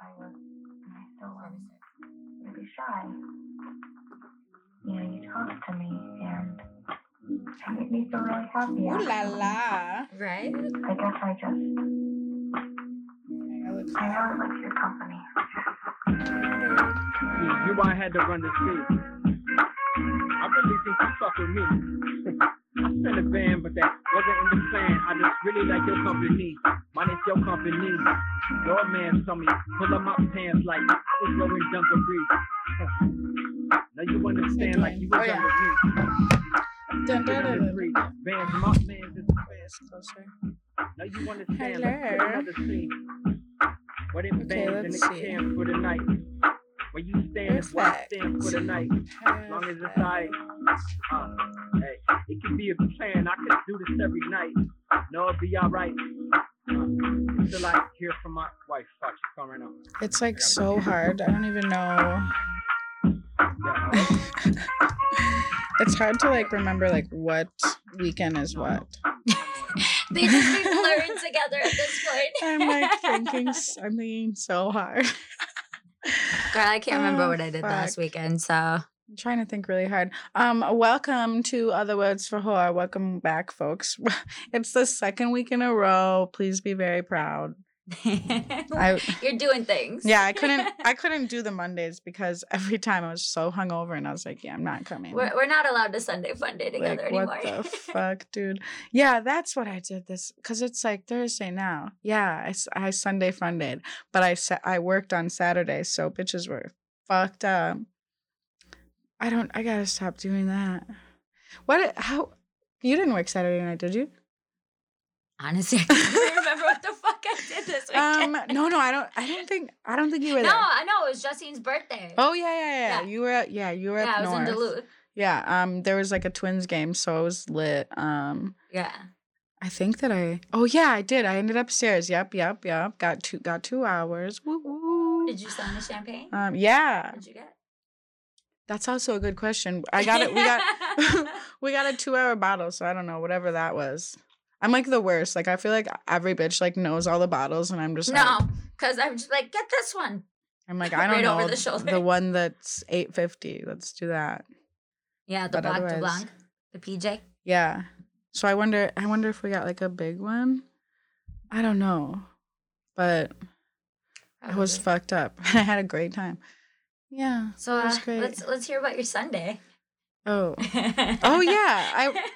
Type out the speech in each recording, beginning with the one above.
I was, and I still am, really shy. You know, you talk to me and it made me feel really happy. Ooh la actually. la. Right? I guess I just, I really like your company. Yeah, you I had to run the street. I really think you fuck with me. I spent a band, but that wasn't in the plan. I just really like your company. Mine is your company. Your man saw me pull up my pants like I was wearing dungarees. Now you understand like you was Oh, yeah. under me. Dun, dun, dun, dun, dun. Free. Bands, my man's is the best. Closer. Now you understand. Hello. Put another scene. Where them Okay, bands in the camp for the night. Where you stand Where's is where I that? stand for the night. As long as it's alright. Uh, hey, it can be a plan. I could do this every night. No, it'll be alright. Uh, until I hear from my wife. Fuck, she's calling right now. It's like so hard. I don't even know. It's hard to like remember like what weekend is what. They just be blurring together at this point. I'm like thinking. I'm thinking so hard. Girl, I can't remember Oh, what I did last weekend, so I'm trying to think really hard. Um, welcome to Other Words for Horror. Welcome back, folks. It's the second week in a row. Please be very proud. I you're doing things. yeah, I couldn't I couldn't do the Mondays because every time I was so hungover and I was like, yeah, I'm not coming. We're, we're not allowed to Sunday fun day together like, anymore. what the fuck, dude? Yeah, that's what I did this because it's like Thursday now. Yeah, I, I Sunday fun dayed, but I I worked on Saturday, so bitches were fucked up. I don't. I gotta stop doing that. What? How? You didn't work Saturday night, did you? Honestly, I can't remember what the fuck I did this Um, no, no, I don't. I don't think. I don't think you were no, there. No, I know it was Justine's birthday. Oh yeah, yeah, yeah, Yeah. You were. At, yeah, you were yeah, up I was north. in Duluth. Yeah. Um, there was like a twins game, so it was lit. Um. Yeah. I think that I. Oh yeah, I did. I ended upstairs. Yep, yep, yep. Got two. Got two hours. Woo woo. Did you sign the champagne? Um. Yeah. What did you get? That's also a good question. I got it. We got. we got a two-hour bottle, so I don't know whatever that was. I'm like the worst. Like I feel like every bitch like knows all the bottles, and I'm just like, no, because I'm just like, get this one. I'm like I don't Right know over the shoulder. the one that's eight fifty. Let's do that. Yeah, the But Black de Blanc, the PJ. Yeah. So I wonder. I wonder if we got like a big one. I don't know, but it was fucked up. I had a great time. Yeah. So uh, great. let's let's hear about your Sunday. Oh. Oh, yeah, I-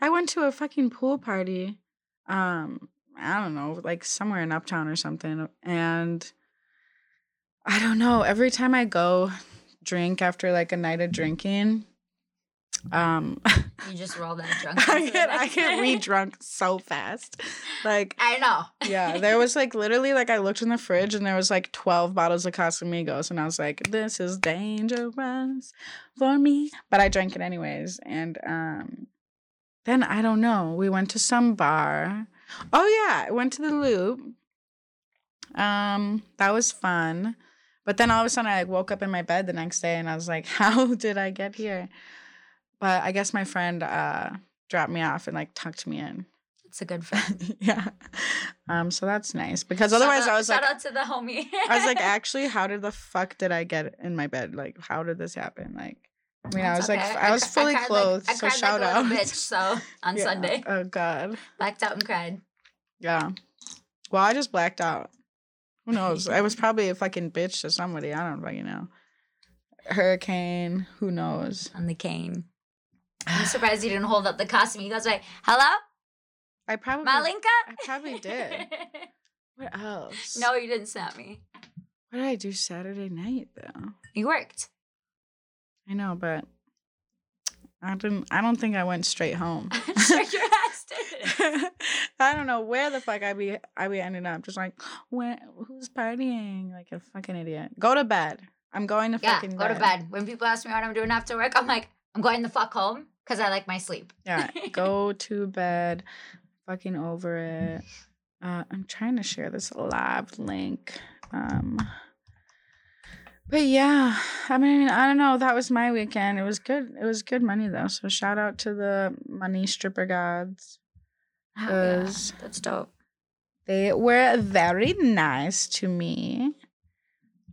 I went to a fucking pool party. Um, I don't know, like somewhere in Uptown or something. And I don't know. Every time I go drink after like a night of drinking, um, you just roll that drunk. I get I get re drunk so fast. Like I know. yeah, there was like literally like I looked in the fridge and there was like 12 bottles of Casamigos and I was like, this is dangerous for me. But I drank it anyways. And um then I don't know. We went to some bar. Oh yeah, I went to the loop. Um, that was fun. But then all of a sudden I like woke up in my bed the next day and I was like, how did I get here? But I guess my friend uh dropped me off and like tucked me in. It's a good friend. yeah. Um, so that's nice because Shout otherwise out- I was like, shout out to the homie. I was like, actually, how did the fuck did I get in my bed? Like, how did this happen? Like, I mean, I That's was like, okay. I was fully like- clothed, I so shout like out. bitch. So on Yeah. Sunday, Oh God. blacked out and cried. Yeah. Well, I just blacked out. Who knows? I was probably a fucking bitch to somebody. I don't fucking know. Hurricane. Who knows? on the cane. I'm surprised you didn't hold up the costume. You guys like, "Hello, I probably. Malinka." I probably did. What else? no, you didn't snap me. What did I do Saturday night though? You worked. I know, but I didn't. I don't think I went straight home. I'm sure your ass did. I don't know where the fuck I be. I be ending up just like, where? Who's partying? Like a fucking idiot. Go to bed. I'm going to Yeah, fucking go to bed. When people ask me what I'm doing after work, I'm like, I'm going the fuck home because I like my sleep. Yeah, go to bed. Fucking over it. Uh, I'm trying to share this live link. Um, but yeah, I mean, I don't know. That was my weekend. It was good. It was good money though. So shout out to the money stripper gods. Oh, yeah, that's dope. they were very nice to me.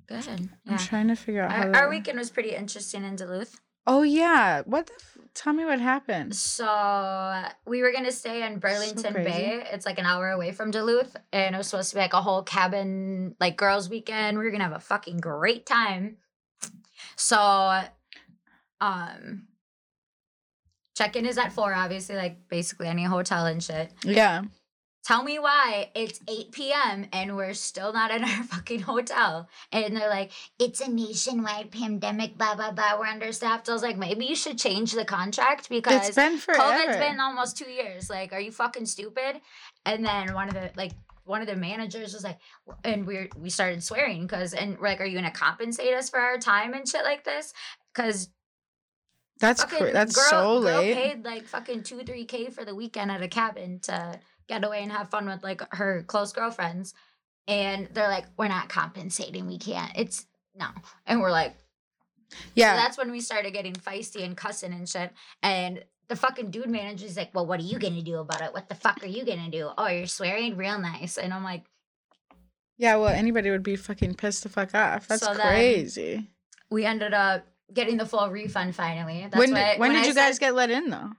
Good. I'm trying to figure out how. Our, our weekend was pretty interesting in Duluth. Oh yeah. What the? F- tell me what happened. So we were gonna stay in Burlington crazy. Bay. It's like an hour away from Duluth, and it was supposed to be like a whole cabin, like girls' weekend. We were gonna have a fucking great time. So, um, check-in is at four, obviously, like basically any hotel and shit. Yeah. Tell me why it's 8 p.m. and we're still not in our fucking hotel. And they're like, it's a nationwide pandemic, blah, blah, blah. We're understaffed. I was like, maybe you should change the contract because It's been forever. COVID's been almost two years. Like, are you fucking stupid? And then one of the like one of the managers was like, and we we started swearing because and we're like, are you gonna compensate us for our time and shit like this? Because That's cra- that's girl, so girl late. paid like fucking two three k for the weekend at a cabin to get away and have fun with like her close girlfriends, and they're like, we're not compensating. We can't. It's no, and we're like. yeah. So that's when we started getting feisty and cussing and shit. And the fucking dude manager's like, Well, what are you gonna do about it? What the fuck are you gonna do? Oh, you're swearing real nice. And I'm like, yeah. Well, anybody would be fucking pissed the fuck off. That's So crazy. we ended up getting the full refund finally. That's when why did, when did I you said guys get let in though?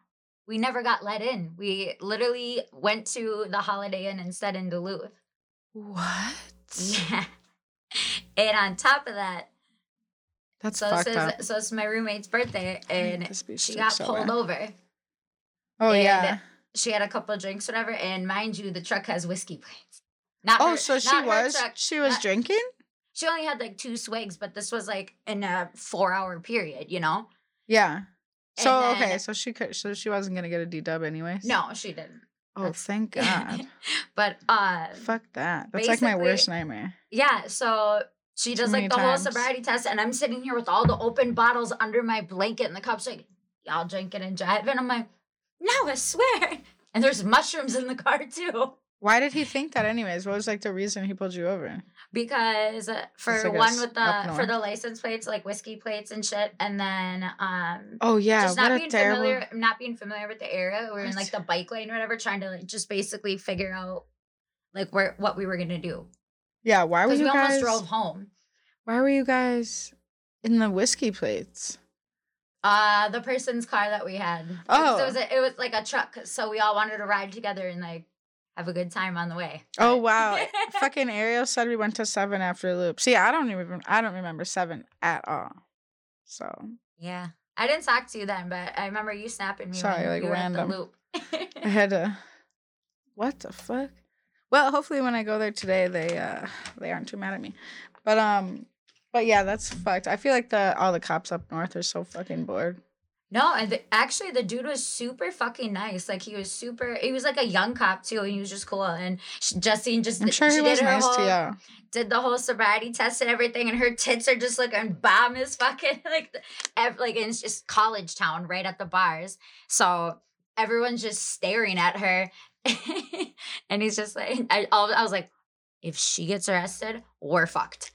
We never got let in. We literally went to the Holiday Inn instead in Duluth. What? Yeah. and on top of that, That's so fucked up. so it's my roommate's birthday and she got so pulled bad. over. Oh and yeah. she had a couple of drinks, whatever. And mind you, the truck has whiskey plates. Not Oh, her- so she was truck. she was not- drinking? She only had like two swigs, but this was like in a four-hour period. You know? Yeah. So And okay, so she could so she wasn't gonna get a D dub anyways. No, she didn't. Oh, that's- thank God. but uh, Fuck that. That's like my worst nightmare. yeah. So she does like the whole sobriety test, and I'm sitting here with all the open bottles under my blanket, and the cop's like, "Y'all drinking and driving?" I'm like, "No, I swear." And there's mushrooms in the car too. Why did he think that anyways? What was like the reason he pulled you over? Because for one with the for the license plates like whiskey plates and shit and then um Oh yeah, just not being terrible familiar not being familiar with the area we were in like the bike lane or whatever trying to like just basically figure out like where what we were gonna do Yeah, why were you we guys almost drove home Why were you guys in the whiskey plates? uh the person's car that we had Oh. so it was a, it was like a truck so we all wanted to ride together and like have a good time on the way Oh wow. Fucking Ariel said we went to seven after loop. See, I don't even I don't remember seven at all. So yeah I didn't talk to you then, but I remember you snapping me Sorry, like, random. at the loop. I had to What the fuck? Well, hopefully when I go there today they uh they aren't too mad at me. But um but yeah, that's fucked. I feel like the all the cops up north are so fucking bored. No, and the, actually, the dude was super fucking nice. Like he was super. He was like a young cop too, and he was just cool. And sh- Justine just I'm sure she he was nice whole, to you. Did the whole sobriety test and everything, and her tits are just looking bomb as fucking like ev- like and it's just college town right at the bars. So everyone's just staring at her, and he's just like, I, I was like, if she gets arrested, we're fucked.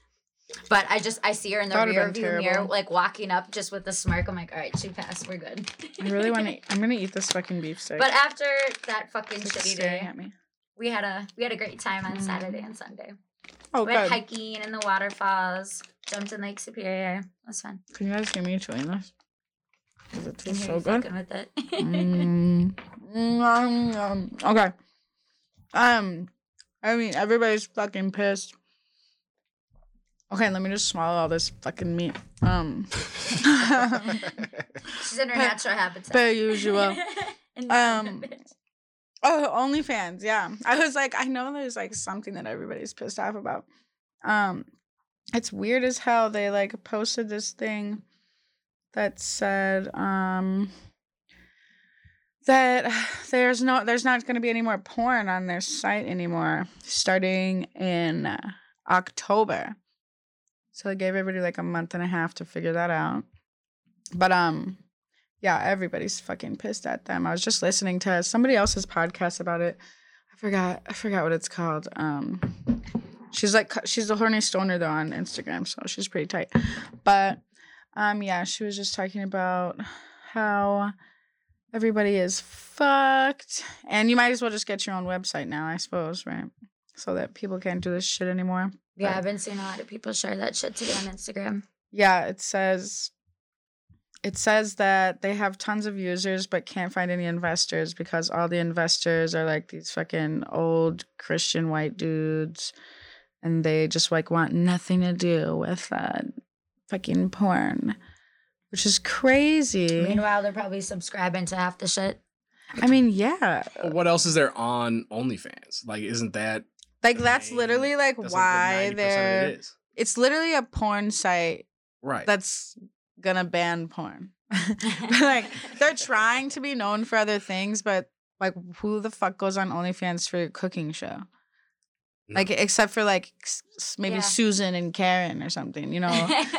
But I just I see her in the rear view mirror, like walking up just with a smirk. I'm like, all right, she passed, we're good. I really want to I'm going to eat this fucking beef steak. But after that fucking It's shitty day, at me. we had a we had a great time on Mm. Saturday and Sunday. Oh, we went good. hiking in the waterfalls, jumped in Lake Superior. It was fun. Can you guys give me a chewing this? 'Cause it tastes so good. with it. Mm. Nom, nom. Okay. Um, I mean, everybody's fucking pissed. Okay, let me just swallow all this fucking meat. Um, She's in her natural habitat. per usual. Um, Oh, OnlyFans, yeah. I was like, I know there's like something that everybody's pissed off about. Um, it's weird as hell. They like posted this thing that said um that there's no there's not going to be any more porn on their site anymore starting in uh, October. So they gave everybody like a month and a half to figure that out. But um yeah, everybody's fucking pissed at them. I was just listening to somebody else's podcast about it. I forgot I forgot what it's called. Um she's like she's a horny stoner though on Instagram, so she's pretty tight. But um yeah, she was just talking about how everybody is fucked. And you might as well just get your own website now, I suppose, right? so that people can't do this shit anymore. Yeah, But- I've been seeing a lot of people share that shit today on Instagram. Yeah, it says it says that they have tons of users but can't find any investors because all the investors are like these fucking old Christian white dudes and they just like want nothing to do with uh, fucking porn. Which is crazy. Meanwhile, they're probably subscribing to half the shit. I mean, yeah. But what else is there on OnlyFans? Like, isn't that Like that's main- literally like that's why the they're it is. it's literally a porn site right? that's gonna ban porn. like they're trying to be known for other things, but like who the fuck goes on OnlyFans for a cooking show? No. Like except for like s- s- maybe Yeah. Susan and Karen or something, you know?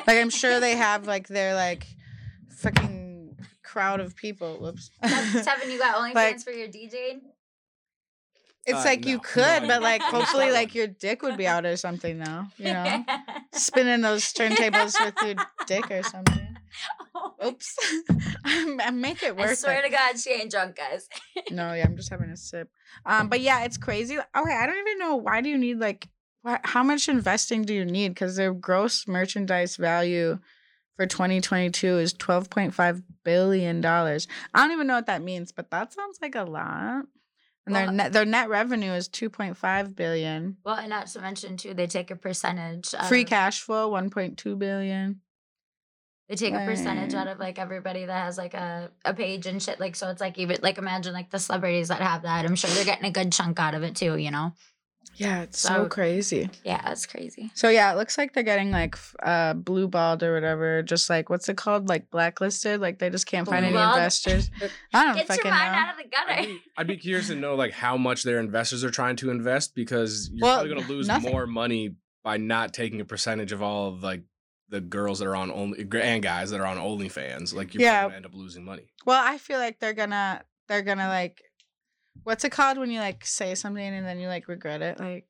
like I'm sure they have like their like fucking crowd of people. Whoops. Tevin, you got OnlyFans Like- for your DJing? It's Uh, like you could, No, but like hopefully like your dick would be out or something though, you know? Spinning those turntables with your dick or something. Oops. I make it worth I swear to God, she ain't drunk, guys. No, yeah, I'm just having a sip. Um, but yeah, it's crazy. Okay, I don't even know why do you need like why, how much investing do you need? Because their gross merchandise value for 2022 is 12.5 billion dollars. I don't even know what that means, but that sounds like a lot. And their net their net revenue is 2.5 billion. Well, and not to mention too, they take a percentage. Of, Free cash flow 1.2 billion. They take a percentage out of like everybody that has like a, a page and shit. Like so, it's like even like imagine like the celebrities that have that. I'm sure they're getting a good chunk out of it too. You know? Yeah, it's so, So- crazy. Yeah, it's crazy. So yeah, it looks like they're getting like f- uh blue balled or whatever. Just like what's it called? Like blacklisted. Like they just can't find any investors. I don't Get fucking your mind know. out of the I'd gutter. be, I'd be curious to know like how much their investors are trying to invest because you're Well, probably going to lose nothing. more money by not taking a percentage of all of like the girls that are on only and guys that are on OnlyFans. Like you're Yeah. going to end up losing money. Well, I feel like they're gonna they're gonna like what's it called when you like say something and then you like regret it? Like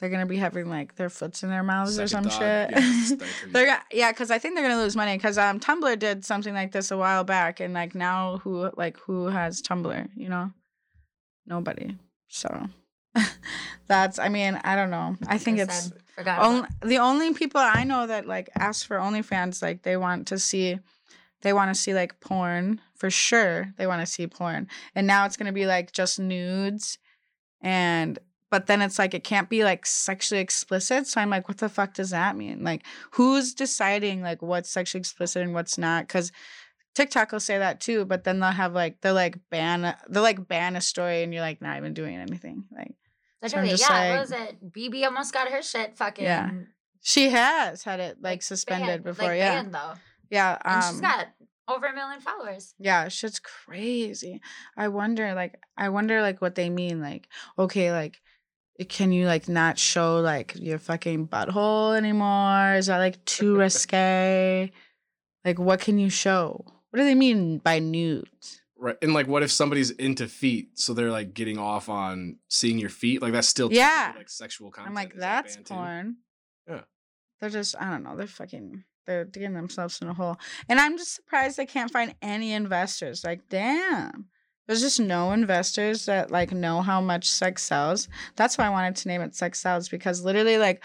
they're gonna be having like their foots in their mouths or some Second thought, shit. yeah, it's like for you. they're gonna yeah, because I think they're gonna lose money because um Tumblr did something like this a while back and like now who like who has Tumblr? You know, nobody. So that's I mean I don't know. I think Like it's only the only people I know that like ask for OnlyFans, like they want to see, they want to see like porn for sure. They want to see porn, and now it's gonna be like just nudes, and but then it's like it can't be like sexually explicit. So I'm like, what the fuck does that mean? Like, who's deciding like what's sexually explicit and what's not? Because TikTok will say that too, but then they'll have like they'll like ban they'll like ban a story, and you're like not even doing anything. Like so Literally, just yeah. like- what was it? BB almost got her shit fucking. Yeah. she has had it like, suspended banned- before, like, yeah. banned, though. Yeah, um, And she's got over a million followers. yeah, shit's crazy. I wonder, like, I wonder, like, what they mean. Like, okay, like, eh, can you like not show like your fucking butthole anymore? Is that like too risque? Like, what can you show? What do they mean by nudes? Right. And like, what if somebody's into feet, so they're like getting off on seeing your feet? Like that's still Yeah. like sexual content. I'm like, that that's too? porn. Yeah. They're just, I don't know. They're fucking, they're digging themselves in a hole. And I'm just surprised they can't find any investors. Like, damn. There's just no investors that like know how much sex sells. That's why I wanted to name it Sex Sells because literally, like,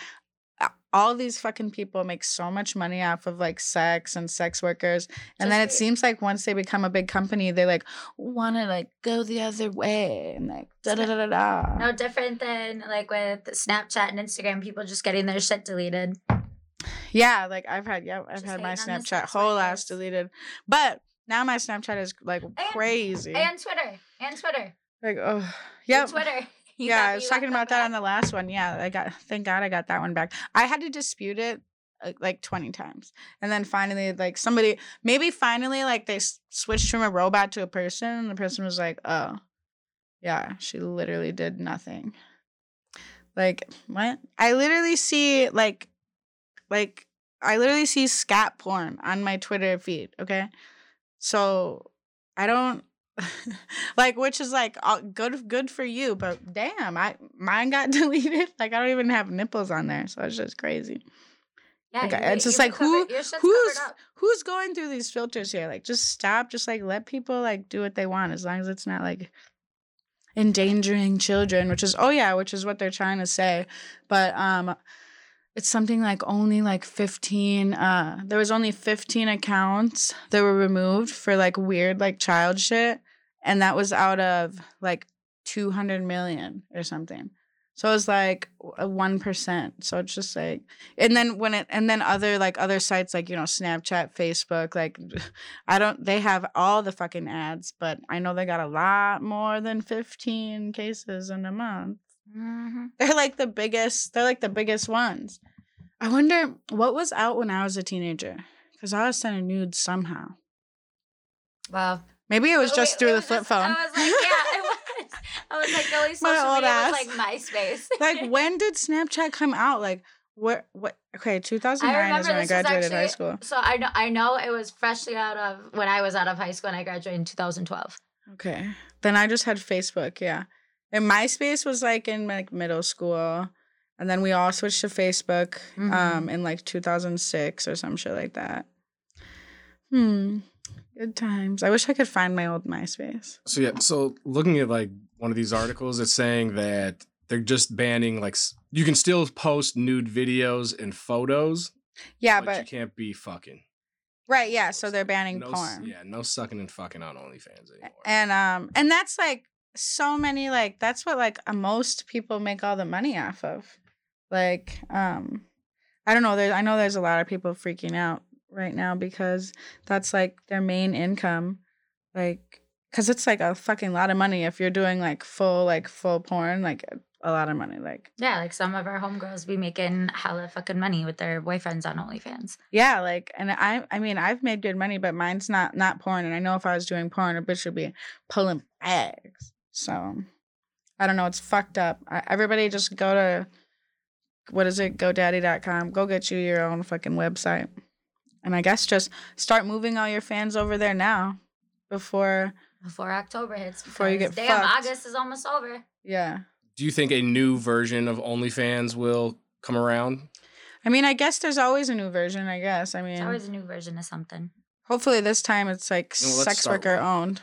all these fucking people make so much money off of like sex and sex workers. And then it Just- seems like once they become a big company, they like want to like go the other way and like da da da da da. No different than like with Snapchat and Instagram, people just getting their shit deleted. Yeah, like I've had yeah, I've Just had my hating on the Snapchat whole ass deleted. But now my Snapchat is like crazy. And Twitter. And Twitter. like oh yeah. Twitter. You Yeah, I was talking about that on the last one. Yeah, I got thank God I got that one back. I had to dispute it uh, like 20 times. And then finally like somebody maybe finally like they s- switched from a robot to a person and the person was like, "Oh. Yeah, she literally did nothing." Like, what? I literally see like like I literally see scat porn on my Twitter feed, okay? So I don't like which is like good good for you, but damn, I mine got deleted. Like I don't even have nipples on there, so it's just crazy. Yeah, Okay, you- it's just like, who- covered- shit's who's- Who's going through these filters here? Like just stop, just like let people like do what they want as long as it's not like endangering children, which is oh yeah, which is what they're trying to say. But um it's something like only like 15 uh there was only 15 accounts that were removed for like weird like child shit and that was out of like 200 million or something. So it was like one percent. So it's just like, and then when it, and then other like other sites like you know Snapchat, Facebook, like I don't, they have all the fucking ads, but I know they got a lot more than fifteen cases in a month. Mm-hmm. They're like the biggest. They're like the biggest ones. I wonder what was out when I was a teenager because I was sending nudes somehow. Well, Maybe it was Oh, just wait, through the flip just- phone. I was like, yeah, it was. I was like, the only My social old media ass. was like MySpace. like when did Snapchat come out? Like what? What? Okay, two thousand I nine remember is when I this was high actually- school. So I know I know it was freshly out of when I was out of high school and I graduated in 2012. Okay, then I just had Facebook. Yeah, and MySpace was like in like middle school, and then we all switched to Facebook Mhm. um in like two thousand six or some shit like that. Hmm. Good times. I wish I could find my old MySpace. So yeah, so looking at like one of these articles, it's saying that they're just banning like you can still post nude videos and photos, Yeah, but, you can't be fucking. right, yeah. So they're banning no, porn. Yeah, no sucking and fucking on OnlyFans anymore. and um and that's like so many like that's what like most people make all the money off of like um i don't know there i know there's a lot of people freaking out right now because that's like their main income like because it's like a fucking lot of money if you're doing like full like full porn like a lot of money like Yeah, like some of our homegirls be making hella fucking money with their boyfriends on OnlyFans. yeah like and i i mean i've made good money but mine's not not porn and i know if i was doing porn a bitch would be pulling bags so i don't know it's fucked up I, everybody just go to what is it godaddy.com go get you your own fucking website and i guess just start moving all your fans over there now before Before October hits. Before you because get Damn, fucked. August is almost over. yeah Do you think a new version of OnlyFans will come around? i mean i guess there's always a new version i guess i mean It's always a new version of something. hopefully this time it's like You know, sex worker one. owned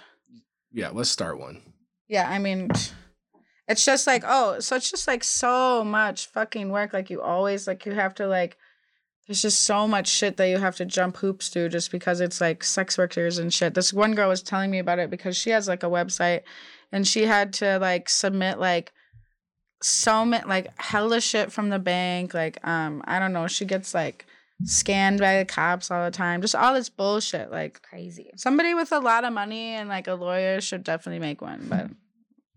Yeah, let's start one. Yeah, I mean, it's just like, oh, so it's just like so much fucking work. Like, you always, like, you have to, like, there's just so much shit that you have to jump hoops through just because it's like sex workers and shit. This one girl was telling me about it because she has like a website and she had to like submit like so many, like, hella shit from the bank. Like, um, I don't know, she gets like scanned by the cops all the time. Just all this bullshit. Like, Crazy. somebody with a lot of money and like a lawyer should definitely make one, but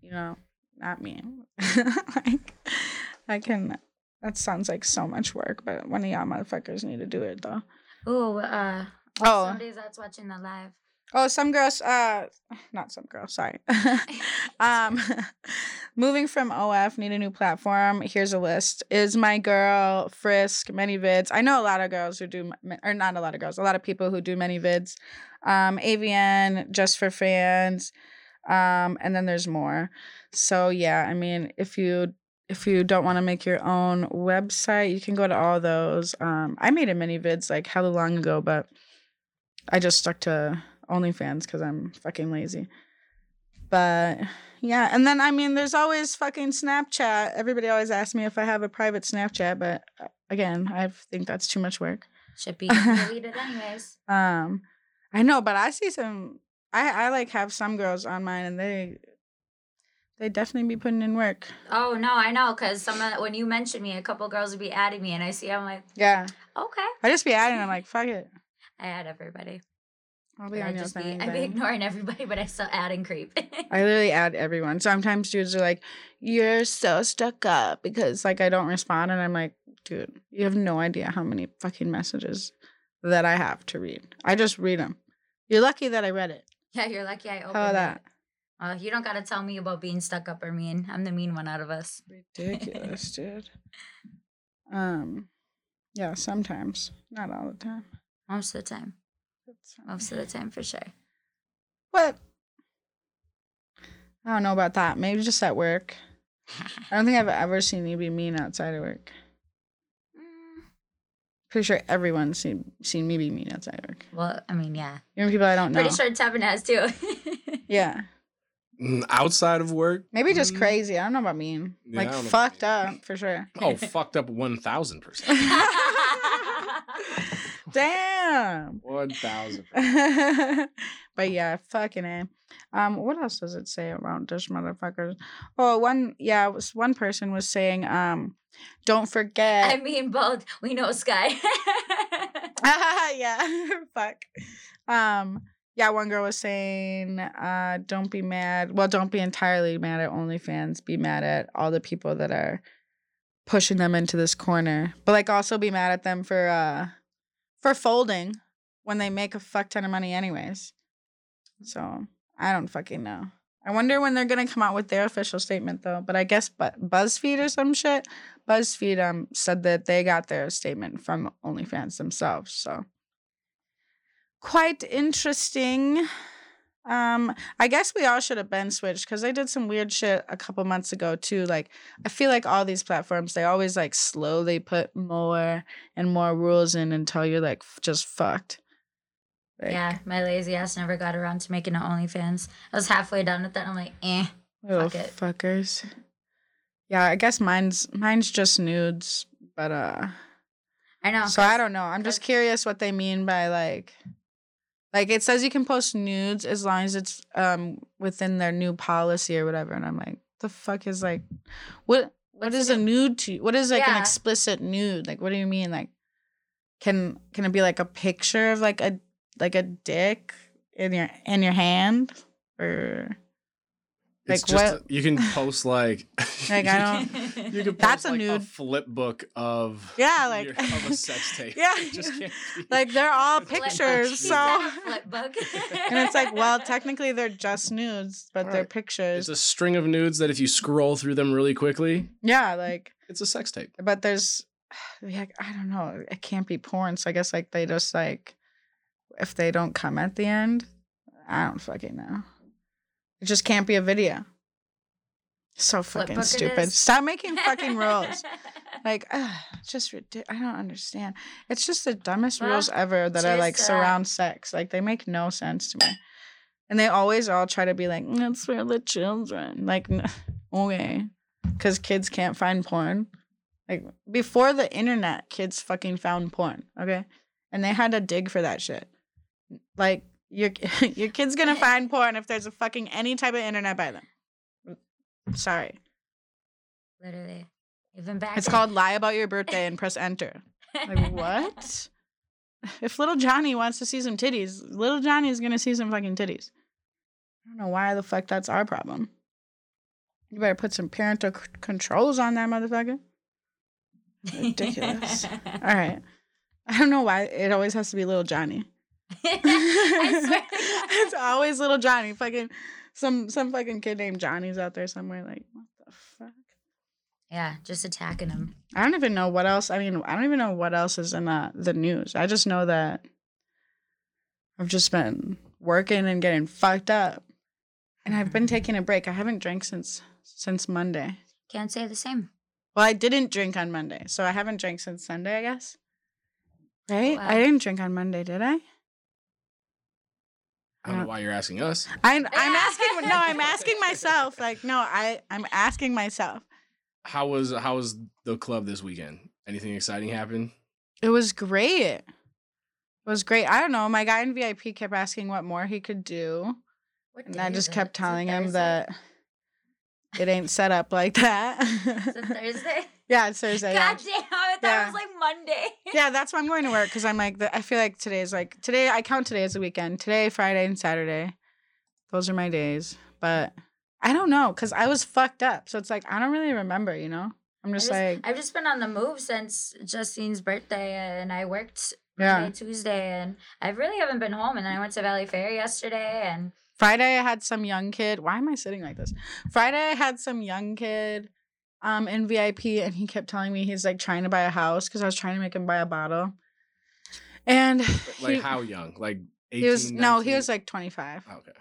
you know, not me. like I can that sounds like so much work, but one of y'all motherfuckers need to do it though. Ooh, uh, Oh. somebody's that's watching the live. Oh, some girls uh not some girls, sorry. um moving from OF, need a new platform. Here's a list. Is my girl Frisk, ManyVids. I know a lot of girls who do or not a lot of girls, a lot of people who do ManyVids. Um AVN, just for fans. Um and then there's more. So yeah, I mean, if you if you don't want to make your own website, you can go to all those. Um I made a ManyVids like hella long ago, but I just stuck to OnlyFans because I'm fucking lazy. But yeah, and then I mean, there's always fucking Snapchat. Everybody always asks me if I have a private Snapchat, but uh, again, I think that's too much work. Should be deleted anyways. Um, I know, but I see some. I I like have some girls on mine, and they they definitely be putting in work. Oh no, I know, cause some of, when you mentioned me, a couple girls would be adding me, and I see, I'm like, Yeah, okay, I just be adding. I'm like, fuck it. I add everybody. I'll be But I on your just be. I be ignoring everybody, but I still add and creep. I literally add everyone. Sometimes dudes are like, "You're so stuck up" because like I don't respond, and I'm like, "Dude, you have no idea how many fucking messages that I have to read. I just read them. You're lucky that I read it. yeah, you're lucky I opened How that? it. Uh, you don't gotta tell me about being stuck up or mean. I'm the mean one out of us. Ridiculous, dude. Um, yeah, sometimes, not all the time. Most of the time. That's Most of the time, for sure. What? I don't know about that. Maybe just at work. I don't think I've ever seen you be mean outside of work. Mm, Pretty sure everyone's seen seen me be mean outside of work. well, I mean, yeah. Even people I don't know. Pretty sure Tevin has too. Yeah. Mm, Outside of work, Maybe just Mm, crazy. I don't know about mean. Yeah, I like don't know fucked up for sure. Oh, fucked up one thousand percent. Damn. One thousand. but yeah, fucking a. Um, what else does it say about this motherfuckers? Oh, one yeah, was one person was saying, um, don't forget. I mean, both. We know Sky. ah, yeah, fuck. Um, yeah, one girl was saying, uh, don't be mad. Well, don't be entirely mad at OnlyFans. Be mad at all the people that are pushing them into this corner. But like also be mad at them for uh for folding when they make a fuck ton of money anyways. So I don't fucking know. I wonder when they're gonna come out with their official statement though. But I guess but BuzzFeed or some shit. BuzzFeed um said that they got their statement from OnlyFans themselves. So quite interesting. Um, I guess we all should have been switched because they did some weird shit a couple months ago too. Like I feel like all these platforms they always like slowly put more and more rules in until you're like f- just fucked. Like, yeah, my lazy ass never got around to making an OnlyFans. I was halfway done with that. I'm like, eh. fuck it. fuckers. Yeah, I guess mine's mine's just nudes, but uh I know. So I don't know. I'm just curious what they mean by like like it says you can post nudes as long as it's um within their new policy or whatever and I'm like the fuck is like what what What's is a nude to you? What is like an explicit nude? Like what do you mean like can can it be like a picture of like a like a dick in your in your hand or Like, just what- you can post like Like, I don't- You can post That's a like nude. flip book of Yeah, like- your- of a sex tape. Yeah. Just can't like they're all pictures She so flip book. and it's like well technically they're just nudes but they're Right. pictures It's a string of nudes that if you scroll through them really quickly, yeah like it's a sex tape. but there's like i don't know it can't be porn so i guess like they just like if they don't come at the end i don't fucking know it just can't be a video. So fucking stupid. stop making fucking rules. Like ugh, just ridiculous i don't understand. It's just the dumbest Well, rules ever that are like that. surround sex. Like they make no sense to me. And they always all try to be like "Mm, it's for the children. Like okay. Because kids can't find porn. Like before the internet kids fucking found porn okay? And they had to dig for that shit. Like your your kid's gonna find porn if there's a fucking any type of internet by them sorry Literally. Even back. it's then. called lie about your birthday and press enter like what if little johnny wants to see some titties little johnny's gonna see some fucking titties i don't know why the fuck that's our problem you better put some parental c- controls on that motherfucker ridiculous. all right i don't know why it always has to be little johnny I swear. it's always little johnny fucking some some fucking kid named johnny's out there somewhere like what the fuck yeah, just attacking him. I don't even know what else. I mean, I don't even know what else is in the, the news. I just know that I've just been working and getting fucked up. And I've been taking a break. I haven't drank since since Monday. Can't say the same. Well, I didn't drink on Monday. So I haven't drank since Sunday, I guess. Right? I didn't drink on Monday, did I? I don't know why you're asking us. I'm I'm asking no, I'm asking myself. Like, no, I I'm asking myself. How was how was the club this weekend? Anything exciting happen? It was great. It was great. I don't know. My guy in VIP kept asking what more he could do. What And I just kept telling him that it ain't set up like that. Is it Thursday? Yeah, it's Thursday. yeah. God damn it! That Yeah. was like Monday. yeah, that's why I'm going to work because I'm like, the, I feel like today's like, today, I count today as a weekend. Today, Friday, and Saturday. Those are my days. But I don't know because I was fucked up. So it's like, I don't really remember, you know? I'm just, just- like, I've just been on the move since Justine's birthday, and I worked yeah. Monday, Tuesday, and I really haven't been home. And then I went to Valleyfair yesterday, and Friday I had some young kid. Why am I sitting like this? Friday I had some young kid um in VIP and he kept telling me he's like trying to buy a house because I was trying to make him buy a bottle. And Like he, how young? Like 18, he was no, he was like 25, okay.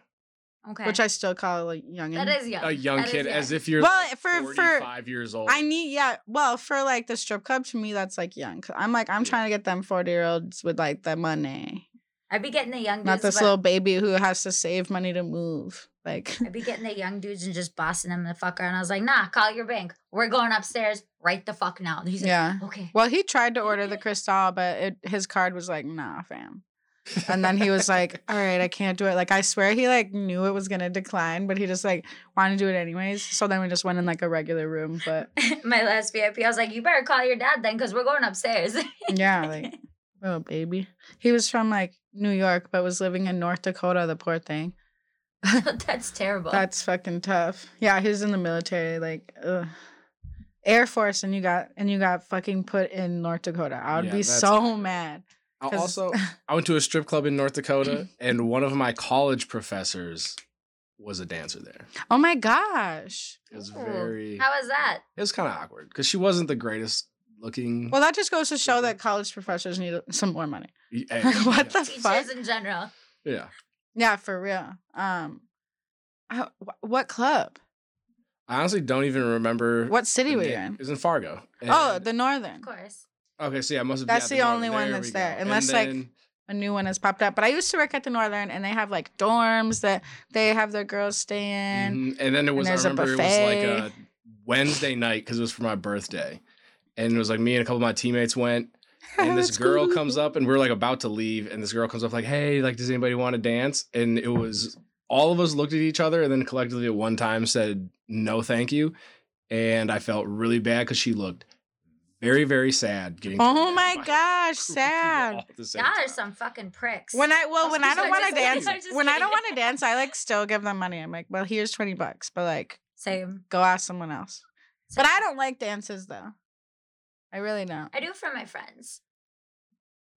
okay, which I still call like young. that is young. A young That is kid, as if you're Well, like for- for- 45 years old. I need yeah, well, for like the strip club to me that's like young. 'Cause I'm like I'm Yeah. trying to get them 40 year olds with like the money. I'd be getting the young dudes. Not this but little baby who has to save money to move. Like, I'd be getting the young dudes and just bossing them the fuck around. I was like, nah, call your bank. We're going upstairs right the fuck now. And he's like, yeah. okay. Well, he tried to order the crystal, but it, his card was like, nah, fam. And then he was like, all right, I can't do it. Like, I swear he like knew it was going to decline, but he just like wanted to do it anyways. So then we just went in like a regular room. But My last VIP, I was like, you better call your dad then because we're going upstairs. yeah, like, little baby. He was from like New York, but was living in North Dakota, the poor thing. That's terrible. That's fucking tough. Yeah, he was in the military, like ugh. Air Force, and you got and you got fucking put in North Dakota. I would Yeah, be so terrible. mad. I 'Cause- also, I went to a strip club in North Dakota, and one of my college professors was a dancer there. Oh my gosh. It was Ooh, very, How was that? it was kind of awkward because she wasn't the greatest looking. Well, that just goes to show that college professors need some more money. Yeah, what the Teachers fuck? in general. Yeah. Yeah, for real. Um, how- what club? I honestly don't even remember. What the city were you in? It was in Fargo. Oh, the Northern. Of course. okay, so yeah, I must have. That's yeah, the Northern. only one There that's there, go. unless, And like, A new one has popped up. But I used to work at the Northern, and they have like dorms that they have their girls stay in. Mhm. And then it was, I remember it was like a Wednesday night because it was for my birthday. And it was like me and a couple of my teammates went. And this girl cool. comes up and we're like about to leave. And this girl comes up like, hey, like, does anybody want to dance? And it was all of us looked at each other and then collectively at one time said, no, thank you. And I felt really bad because she looked very, very sad getting. Oh turned my gosh, group of people sad. all at Y'all are time. some fucking pricks. When I well, when I don't want to dance, I'm when I don't want to dance, I like still give them money. I'm like, well, here's twenty bucks, but like, Same. go ask someone else. But I don't like dances though. I really don't. I do for my friends.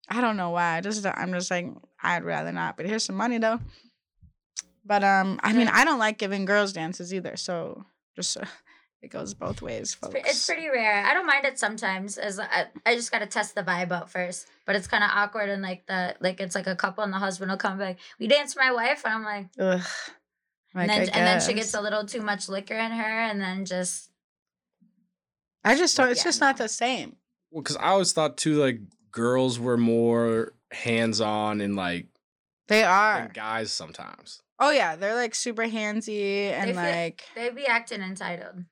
I don't know why. I just I'm just like I'd rather not. But here's some money though. But um, I mean, I don't like giving girls dances either. So just uh, it goes both ways, It's, folks. it's pretty rare. I don't mind it sometimes. As I, I just gotta test the vibe out first. But it's kind of awkward and like the like it's like a couple and the husband will come back. We dance for my wife and I'm like, Ugh. Like, and then and then she gets a little too much liquor in her and then just I just don't. It's Yeah, just not the same. Well, because I always thought too, like girls were more hands on and like They are. than guys sometimes. Oh yeah, they're like super handsy and They feel- like they be acting entitled.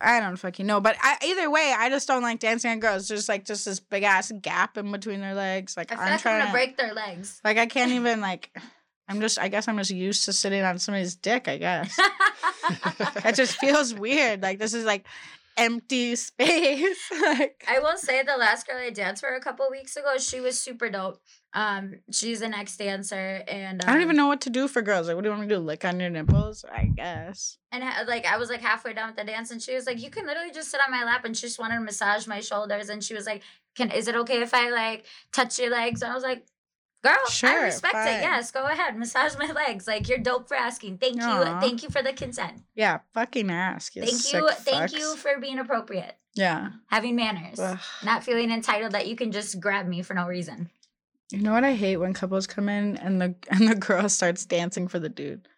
I don't fucking know. But I, either way, I just don't like dancing on girls. There's like just this big ass gap in between their legs. Like I feel I'm like trying gonna to break their legs. Like I can't even like. I'm just. I guess I'm just used to sitting on somebody's dick. I guess it just feels weird. Like this is like empty space. like I will say the last girl I danced for a couple weeks ago, she was super dope. Um, she's an ex dancer, and I don't even um, know what to do for girls. Like, what do you want me to do? Lick on your nipples? I guess. And like I was like halfway done with the dance, and she was like, "You can literally just sit on my lap," and she just wanted to massage my shoulders, and she was like, "Can is it okay if I like touch your legs?" And I was like, "Girl, I respect fine. it. Yes, go ahead, massage my legs. Like you're dope for asking. Thank Aw. you, thank you for the consent. Yeah. Fucking ask. You thank sick you, thank you for being appropriate, Yeah. having manners, Ugh. not feeling entitled that you can just grab me for no reason." You know what I hate when couples come in and the and the girl starts dancing for the dude.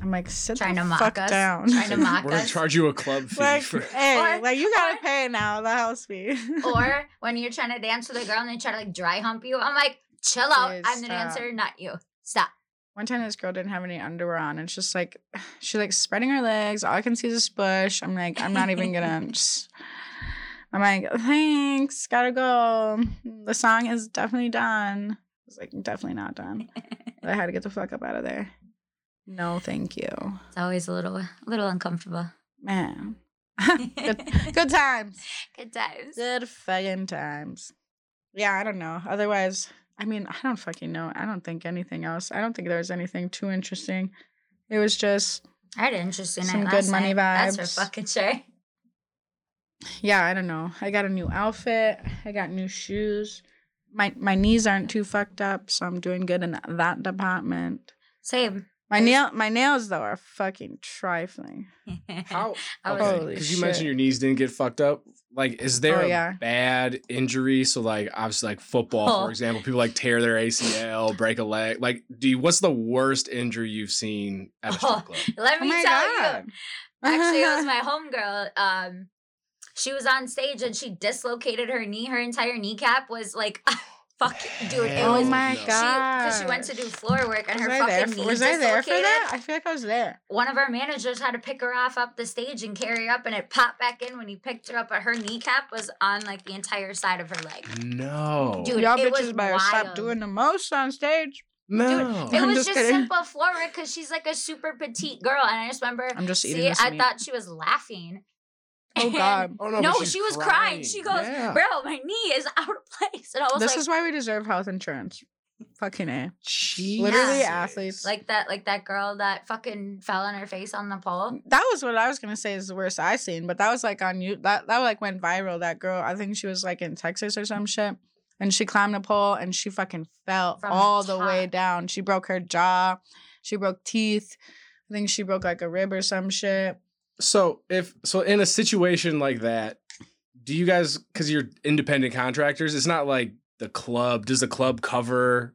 I'm like, sit Trying the to mock fuck us? down. Trying to mock us. We're gonna us. charge you a club fee like, for. hey, Or- like you gotta or- pay now the house fee. or when you're trying to dance with a girl and they try to like dry hump you, I'm like, chill out. Please I'm the stop. dancer, uh, not you. Stop. One time this girl didn't have any underwear on. And she's just like she's like spreading her legs. All I can see is this bush. I'm like, I'm not even gonna just I'm like, thanks, gotta go. The song is definitely done. It's like definitely not done. I had to get the fuck up out of there. No, thank you. It's always a little, a little uncomfortable. Man. good, good times. Good times. Good fucking times. Yeah, I don't know. Otherwise, I mean, I don't fucking know. I don't think anything else. I don't think there was anything too interesting. It was just, I had an interesting Some night good money night. That's vibes. for fucking sure. yeah, I don't know. I got a new outfit. I got new shoes. My my knees aren't too fucked up, so I'm doing good in that department. Same. My nail my nails though are fucking trifling. How? I was- Holy because you mentioned your knees didn't get fucked up. Like, is there Oh, a yeah. bad injury? So, like, obviously, like football, Oh. for example, people like tear their ACL, break a leg. Like, do you? What's the worst injury you've seen at a strip Oh. club? Let Oh me my tell god. you. Actually, it was my homegirl. Um, she was on stage and she dislocated her knee. Her entire kneecap was like fucking dude. It Hell was oh my no. she god! because she went to do floor work and was her I fucking For, knee was I there for dislocated. that? I feel like I was there. One of our managers had to pick her off up the stage and carry her up, and it popped back in when he picked her up. But her kneecap was on like the entire side of her leg. No. Dude, Y'all it bitches was better stop doing the most on stage. no. It I'm was just just, simple floor work because she's like a super petite girl, and I just remember. I'm just eating See, this I meat. thought she was laughing. Oh god. oh no, No, she's she was crying. She goes, Yeah. "Bro, my knee is out of place," and I was This like, is why we deserve health insurance. Fucking a. Jesus. Literally athletes. like that, like that girl that fucking fell on her face on the pole. That was what I was gonna say is the worst I seen, but that was like on you. That that like went viral. That girl, I think she was like in Texas or some shit, and she climbed a pole and she fucking fell From all the way down. She broke her jaw. She broke teeth. I think she broke like a rib or some shit. So if so in a situation like that, do you guys because you're independent contractors, it's not like the club. Does the club cover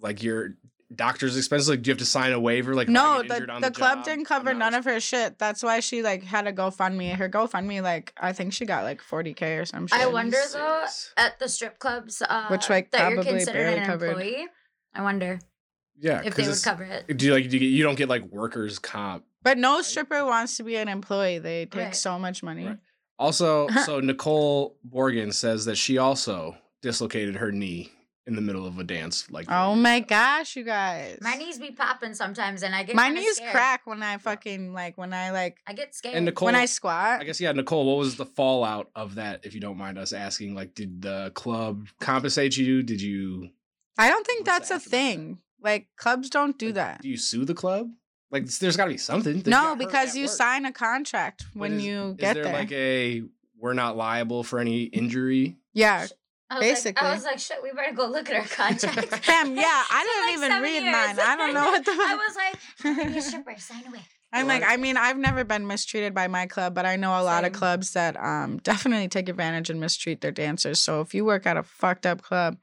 like your doctor's expenses? Like do you have to sign a waiver? Like No, get the, the club job, didn't cover none of her shit. That's why she like had a GoFundMe. Her GoFundMe, like I think she got like 40k or some shit. I wonder though at the strip clubs, uh, Which, like, that you're probably considered an covered. employee. I wonder Yeah, if they would cover it. Do you like do you, get, you don't get like workers comp? But no stripper wants to be an employee. They take Right. so much money. Right. Also, so Nicole Borgen says that she also dislocated her knee in the middle of a dance. Like Oh my gosh, you guys. My knees be popping sometimes, and I get My kinda knees scared. crack when I fucking like when I like I get scared. And Nicole, when I squat. I guess yeah, Nicole. What was the fallout of that? If you don't mind us asking, like, did the club compensate you? Did you I don't think What's that's a after that? thing. Like clubs don't do like, that. Do you sue the club? Like, there's got to be something. They No, because you work. sign a contract But when is- you get there there. like a we're not liable for any injury? yeah. I was Like, basically. I was like, shit, we better go look at our contract. Fam, yeah, I It's didn't been, even read years. mine. I don't know what the I was like, I'm gonna be a stripper, sign away. I'm like, I mean, I've never been mistreated by my club, but I know a lot of clubs that um definitely take advantage and mistreat their dancers. So if you work at a fucked up club,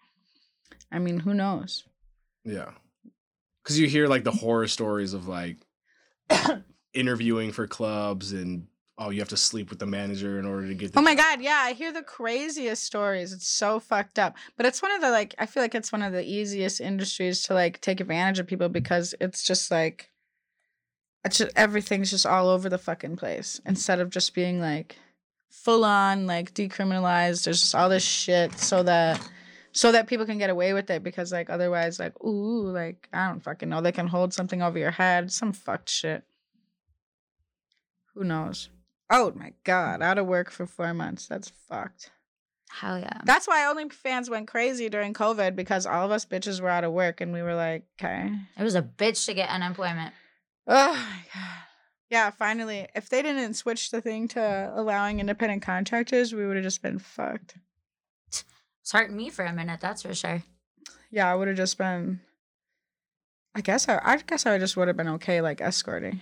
I mean, who knows? Yeah, because you hear like the horror stories of like interviewing for clubs and oh, you have to sleep with the manager in order to get. The Oh my job. god, yeah, I hear the craziest stories. It's so fucked up. But it's one of the like I feel like it's one of the easiest industries to like take advantage of people because it's just like it's just everything's just all over the fucking place instead of just being like full on like decriminalized. There's just all this shit so that so that people can get away with it because like otherwise like ooh like I don't fucking know they can hold something over your head some fucked shit. Who knows? Oh my god, out of work for four months. That's fucked. Hell yeah. That's why OnlyFans went crazy during COVID because all of us bitches were out of work and we were like, okay. It was a bitch to get unemployment. Oh my god. Yeah, finally. If they didn't switch the thing to allowing independent contractors, we would have just been fucked. It's hurting me for a minute, that's for sure. Yeah, I would have just been. I guess I. I guess I just would have been okay, like escorting.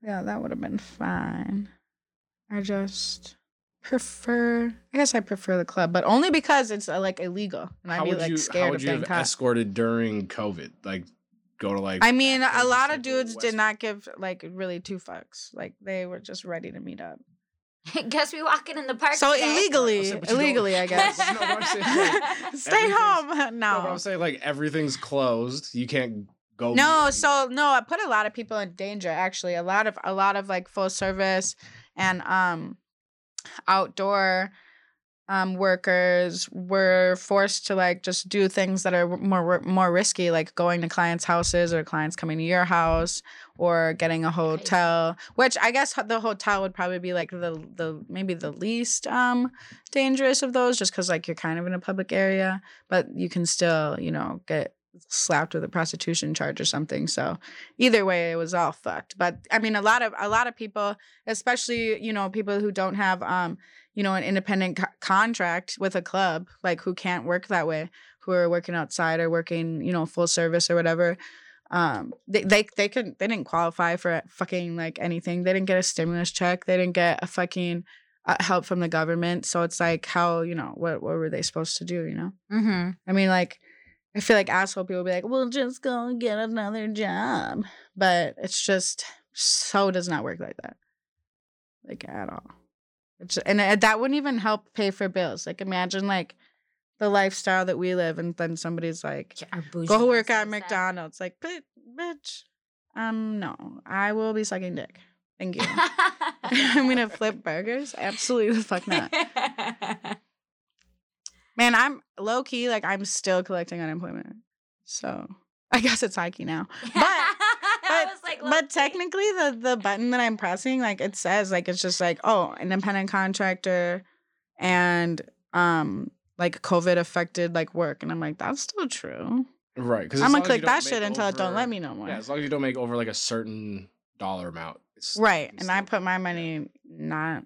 Yeah, that would have been fine. I just prefer. I guess I prefer the club, but only because it's uh, like illegal, and I'd How be would like you? scared How of would you being have caught. escorted during COVID? Like, go to like. I mean, a lot of dudes West- did not give like really two fucks. Like they were just ready to meet up. Guess we walking in the park. So today. illegally, say, but you don't- illegally, I guess. No, but I'm saying, like, Stay home. No, No. but I'm saying like everything's closed. You can't go. No, meet- so no, I put a lot of people in danger actually. A lot of a lot of like full service and um outdoor um workers were forced to like just do things that are more more risky like going to clients' houses or clients coming to your house or getting a hotel, which I guess the hotel would probably be like the the maybe the least um dangerous of those just cuz like you're kind of in a public area, but you can still, you know, get slapped with a prostitution charge or something. So either way, it was all fucked. But I mean, a lot of a lot of people, especially you know people who don't have um you know an independent co- contract with a club, like who can't work that way, who are working outside or working you know full service or whatever. Um, they they they couldn't they didn't qualify for fucking like anything. They didn't get a stimulus check. They didn't get a fucking uh, help from the government. So it's like how you know what what were they supposed to do? You know. Mm-hmm. I mean, like, I feel like asshole people be like, well, just go and get another job. But it's just so does not work like that. Like at all. And that wouldn't even help pay for bills. Like imagine like the lifestyle that we live, and then somebody's like, go work at McDonald's. Like, bitch, um, no, I will be sucking dick. Thank you. I'm gonna flip burgers? Absolutely fuck not. Man, I'm low key, like I'm still collecting unemployment. So I guess it's hikey now. But like, but technically the the button that I'm pressing, like it says like it's just like, oh, independent contractor and um like COVID affected like work. And I'm like, that's still true. Right. Because I'm gonna click that shit until it don't let me no more. Yeah, as long as you don't make over like a certain dollar amount. It's, Right. it's And I put my money not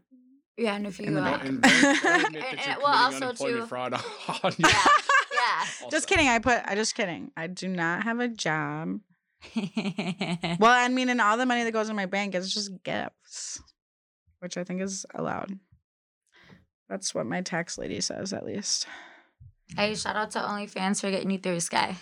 yeah, and if you in the uh. And don't, don't And- and- well, also, unemployment too- fraud on yeah, you. just kidding. I put I just kidding. I do not have a job. Yeah. Well, I mean, and all the money that goes in my bank is just gifts, which I think is allowed. That's what my tax lady says, at least. hey, shout out to OnlyFans for getting you through Sky.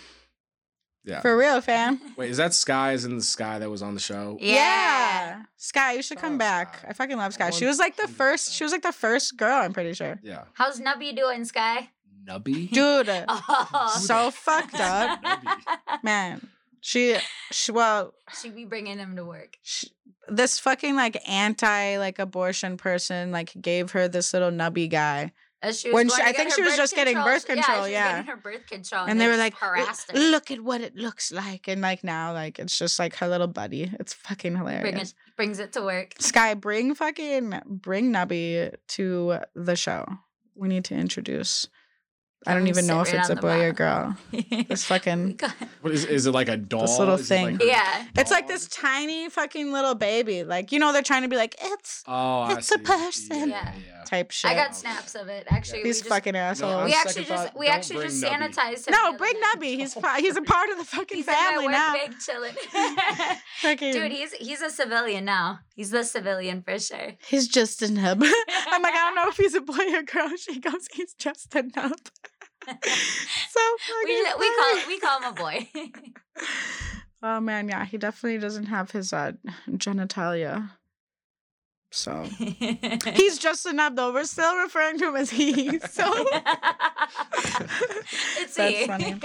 Yeah. For real, fam. Wait, is that Skies in the Sky that was on the show? Yeah. Sky, you should come out back. Sky. I fucking love Sky. She was like the first. She was like the first girl. I'm pretty sure. Yeah. How's Nubby doing, Sky? Nubby? Dude, Oh. so fucked up, Nubby. man. She, she well, She be bringing him to work. sh this fucking like anti like abortion person like gave her this little nubby guy, she When she- I think she was just getting birth Yeah, control, she was yeah. getting her birth control, and they were like, harassed. "Look at what it looks like," and like now, like it's just like her little buddy. It's fucking hilarious. Bring it, brings it to work. Sky, bring fucking bring Nubby to the show. We need to introduce. I don't even know if right it's a on the boy or girl. This fucking What is, is it like a doll? This little Is it like thing. her Yeah. It's like this tiny fucking little baby. Like you know, they're trying to be like it's Oh, I it's a person. Yeah, yeah. type shit. I got snaps of it. Actually, These just, fucking on assholes. we second actually just thought, we actually just Nubby. sanitized him. no, the other bring. Nubby. He's pa- he's a part of the fucking He's family work now. bag chilling. Dude, he's he's a civilian now. He's the civilian for sure. He's just a nub. I'm like, I don't know if he's a boy or girl. She goes, he's just a nub. so we we call we call him a boy. Oh man, yeah, he definitely doesn't have his uh, genitalia. So he's just a nub, though. We're still referring to him as he. So it's That's he. funny.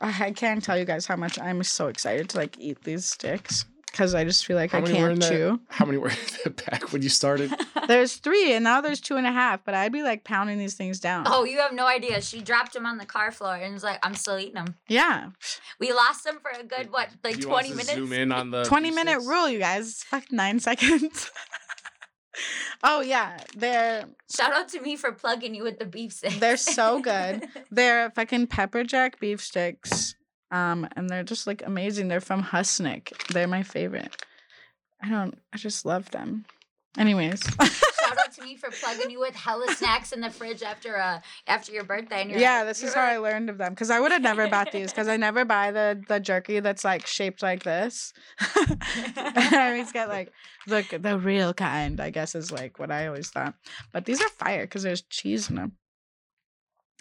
I can't tell you guys how much I'm so excited to like eat these sticks because I just feel like How I many were in can't that- chew. How many were in the pack when you started? There's three, and now there's two and a half. But I'd be like pounding these things down. Oh, you have no idea. She dropped them on the car floor and was like, "I'm still eating them." yeah, We lost him for a good what, like you twenty us to minutes. Zoom in on the twenty beef minute rule, you guys. It's fuck nine seconds. oh yeah, they're Shout out to me for plugging you with the beef sticks. They're so good. they're fucking pepper jack beef sticks. Um, and they're just like amazing. They're from Husnik. They're my favorite. I don't. I just love them. Anyways, Shout out to me for plugging you with hella snacks in the fridge after uh after your birthday. And yeah, like- this is how I learned of them because I would have never bought these because I never buy the the jerky that's like shaped like this. I always get like the the real kind. I guess is like what I always thought. But these are fire because there's cheese in them.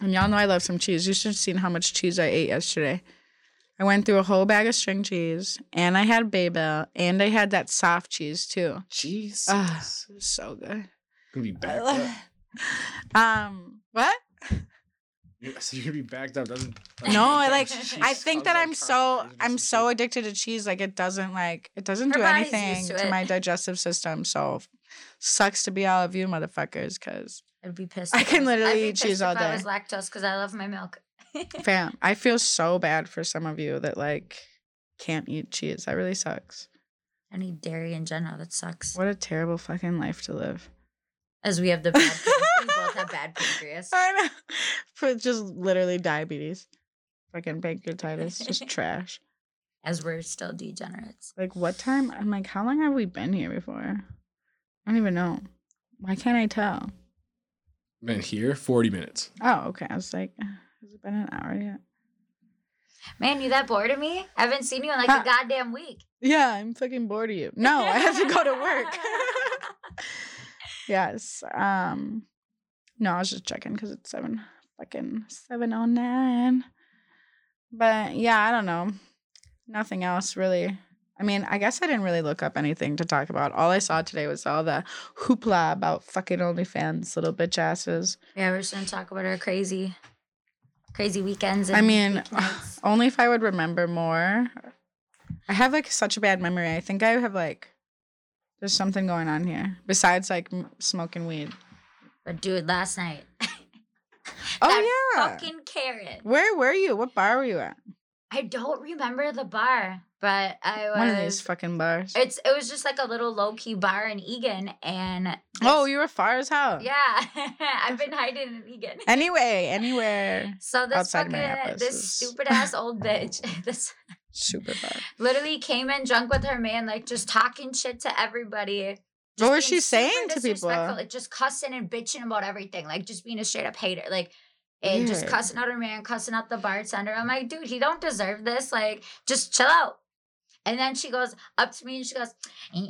And y'all know I love some cheese. You should have seen how much cheese I ate yesterday. I went through a whole bag of string cheese, and I had Babybel, and I had that soft cheese too. Jesus. Ah, it was so good. gonna be I backed up. Um, what? So you're gonna be backed up. Doesn't No, I like. I think was that like I'm so I'm so addicted to cheese. Like it doesn't like it doesn't Her do body's anything used to to, it. my digestive system. So sucks to be all of you motherfuckers. Cause I'd be pissed. I if can literally I'd be eat cheese pissed all if I day. was lactose because I love my milk. fam, I feel so bad for some of you that like can't eat cheese. That really sucks. I need dairy in general. That sucks. What a terrible fucking life to live. As we have the bad, we both have bad pancreas. I know. For just literally diabetes. Fucking pancreatitis. Just trash. As we're still degenerates. Like what time? I'm like, how long have we been here before? I don't even know. Why can't I tell? Been here 40 minutes. Oh, okay. I was like, has it been an hour yet? Man, you that bored of me? I haven't seen you in like Huh. a goddamn week. Yeah, I'm fucking bored of you. No, I have to go to work. yes. Um no, I was just checking because it's seven fucking seven oh nine. But yeah, I don't know. Nothing else really. I mean, I guess I didn't really look up anything to talk about. All I saw today was all the hoopla about fucking OnlyFans, little bitch asses. yeah, we're just gonna talk about our crazy, crazy weekends. I mean, weeknights. only if I would remember more. I have like such a bad memory. I think I have like there's something going on here besides like m- smoking weed. but dude, last night. Oh yeah. fucking Karen. Where were you? What bar were you at? I don't remember the bar, but I was. One of these fucking bars. It's it was just like a little low key bar in Eagan, and Oh, you were far as hell. yeah, I've been hiding in Eagan. Anyway, anywhere. So this outside fucking this is- stupid ass old bitch, this Super far. literally came in drunk with her man, like just talking shit to everybody. What was she saying to people? Like just cussing and bitching about everything, like just being a straight up hater, like and just cussing out her man, cussing out the bartender. I'm like, dude, he don't deserve this. Like, just chill out. And then she goes up to me and she goes, "Eh,"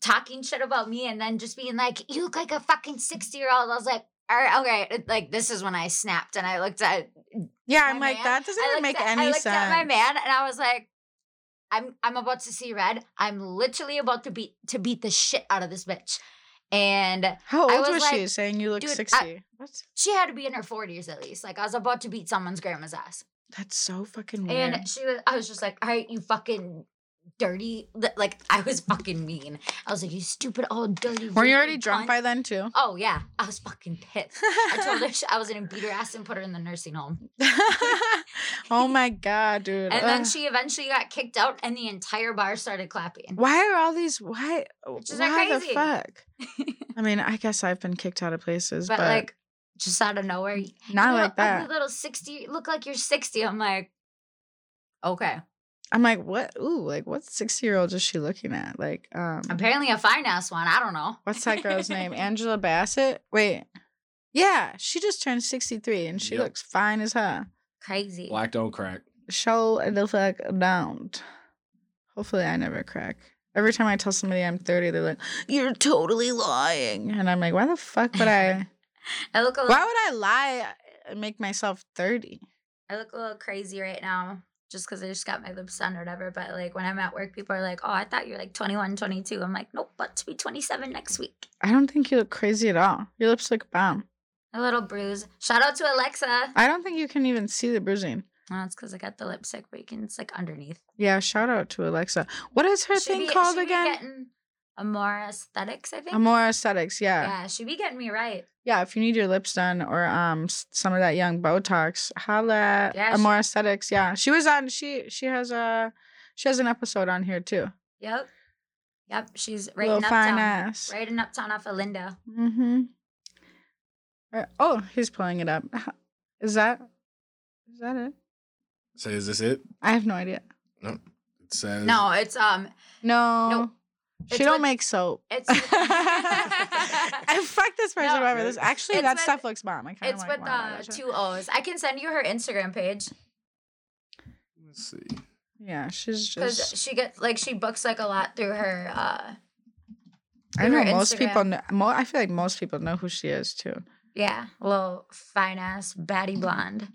talking shit about me, and then just being like, "You look like a fucking sixty year old." I was like, "All right, okay." Like this is when I snapped and I looked at Yeah, I'm like man. that doesn't even make at- any sense. I looked sense. at my man and I was like, I'm I'm about to see red. I'm literally about to beat to beat the shit out of this bitch. And How I old was was, she? Saying you look sixty. what? she had to be in her 40s at least. Like I was about to beat someone's grandma's ass. That's so fucking weird. And she was I was just like, all right, you fucking dirty. Like I was fucking mean. I was like, you stupid old dirty. Were you already drunk cunt." by then too? Oh yeah. I was fucking pissed. I told her I was gonna beat her ass and put her in the nursing home. oh my god, dude. And then she eventually got kicked out and the entire bar started clapping. Why are all these why Just like why the fuck? I mean, I guess I've been kicked out of places, but, but, like just out of nowhere, you not little like that. ugly little sixty. Look like you're sixty. I'm like, okay. I'm like, what? Ooh, like what sixty year old is she looking at? Like, um, Apparently a fine ass one. I don't know. what's that girl's name? Angela Bassett. Wait, yeah, she just turned sixty three and she Yep. looks fine as her. Crazy. Black don't crack. Show the fuck down. Hopefully, I never crack. Every time I tell somebody I'm 30, they're like, You're totally lying. And I'm like, Why the fuck would I? I look a little. Why would I lie and make myself 30? I look a little crazy right now. Just because I just got my lips done or whatever. But like when I'm at work, people are like, oh, I thought you were like 21, 22. I'm like, nope, but to be 27 next week. I don't think you look crazy at all. Your lips look bomb. A little bruise. Shout out to Alexa. I don't think you can even see the bruising. Oh, it's because I got the lipstick, but you can, it's like underneath. Yeah, shout out to Alexa. What is her thing be- called again? more aesthetics, I think. Amore Aesthetics. Yeah. yeah, she be getting me right. Yeah, if you need your lips done or um some of that young Botox, holla at Yeah, she- Aesthetics. Yeah, she was on. She she has a she has an episode on here too. Yep. Yep. She's right Little in fine uptown. ass. Right in uptown off of Lyndale. Mm-hmm. Uh, oh, he's pulling it up. Is that is that it? So is this it? I have no idea. No, it says No, it's um No. Nope. She It's don't with- make soap. it's I fuck this person No, whoever this. Actually, that with- stuff looks bomb. I kind of it's like with wanna buy uh two O's. I can send you her Instagram page. Let's see. Yeah, she's Because just. she gets like she books like a lot through her uh I know her most people. Instagram. Know, mo- I feel like most people know who she is too. yeah, little fine ass baddie blonde.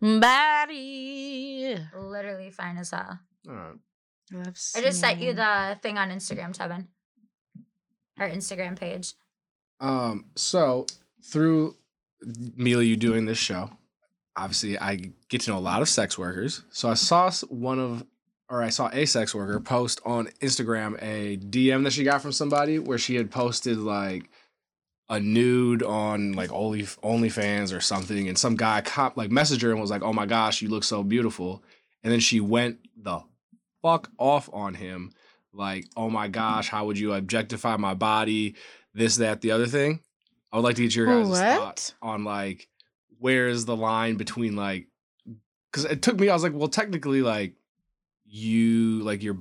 Body. Literally fine as hell. All right. I just sent you the thing on Instagram, Tevin. Her Instagram page. Um, so through Mila, you doing this show, obviously I get to know a lot of sex workers. So I saw one of, or I saw a sex worker post on Instagram a DM that she got from somebody where she had posted like a nude on like Only OnlyFans or something, and some guy cop like messaged her and was like, "Oh my gosh, you look so beautiful," and then she went the fuck off on him, like, "Oh my gosh, how would you objectify my body?" this, that, the other thing. I would like to get your guys' What? thoughts on like where is the line between like because it took me. I was like, well, technically, like you like your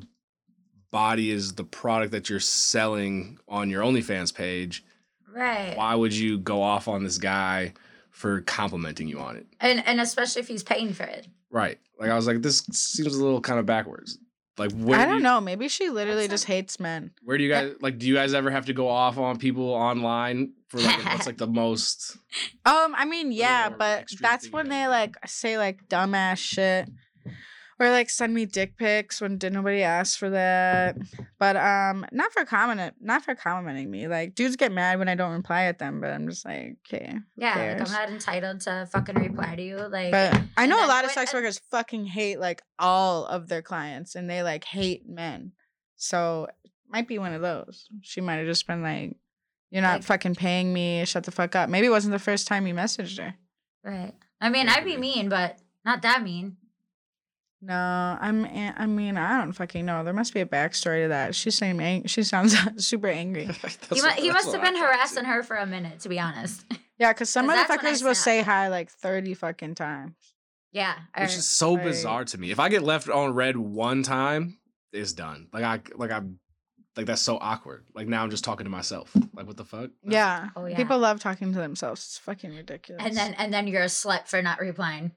body is the product that you're selling on your OnlyFans page. Right. Why would you go off on this guy for complimenting you on it? And and especially if he's paying for it. Right. Like I was like, this seems a little kind of backwards. Like where I do don't you- know. Maybe she literally That's just hates men. Where do you guys like? Do you guys ever have to go off on people online for like what's like the most? Um, I mean, yeah, but that's when they like say like dumbass shit. Or like send me dick pics when did nobody ask for that. But um, not for comment, not for complimenting me. Like dudes get mad when I don't reply at them, but I'm just like, okay. who Yeah, like? I'm not entitled to fucking reply to you. Like, But I know a then lot of sex and- workers fucking hate like all of their clients, and they like hate men. So might be one of those. She might have just been like, "You're not Like- fucking paying me. Shut the fuck up." Maybe it wasn't the first time you messaged her. right. I mean, I'd be mean, but not that mean. No, I'm. a- I mean, I don't fucking know. There must be a backstory to that. She's saying Ang- she sounds super angry. he, mu- he must have been harassing her for a minute, to be honest. Yeah, because some that's when I motherfuckers will say hi like thirty fucking times. yeah. or- Which is so Like- bizarre to me. If I get left on red one time, it's done. Like I like I like that's so awkward. Like now I'm just talking to myself. Like what the fuck? Yeah. Oh, yeah. People love talking to themselves. It's fucking ridiculous. and then and then you're a slut for not replying.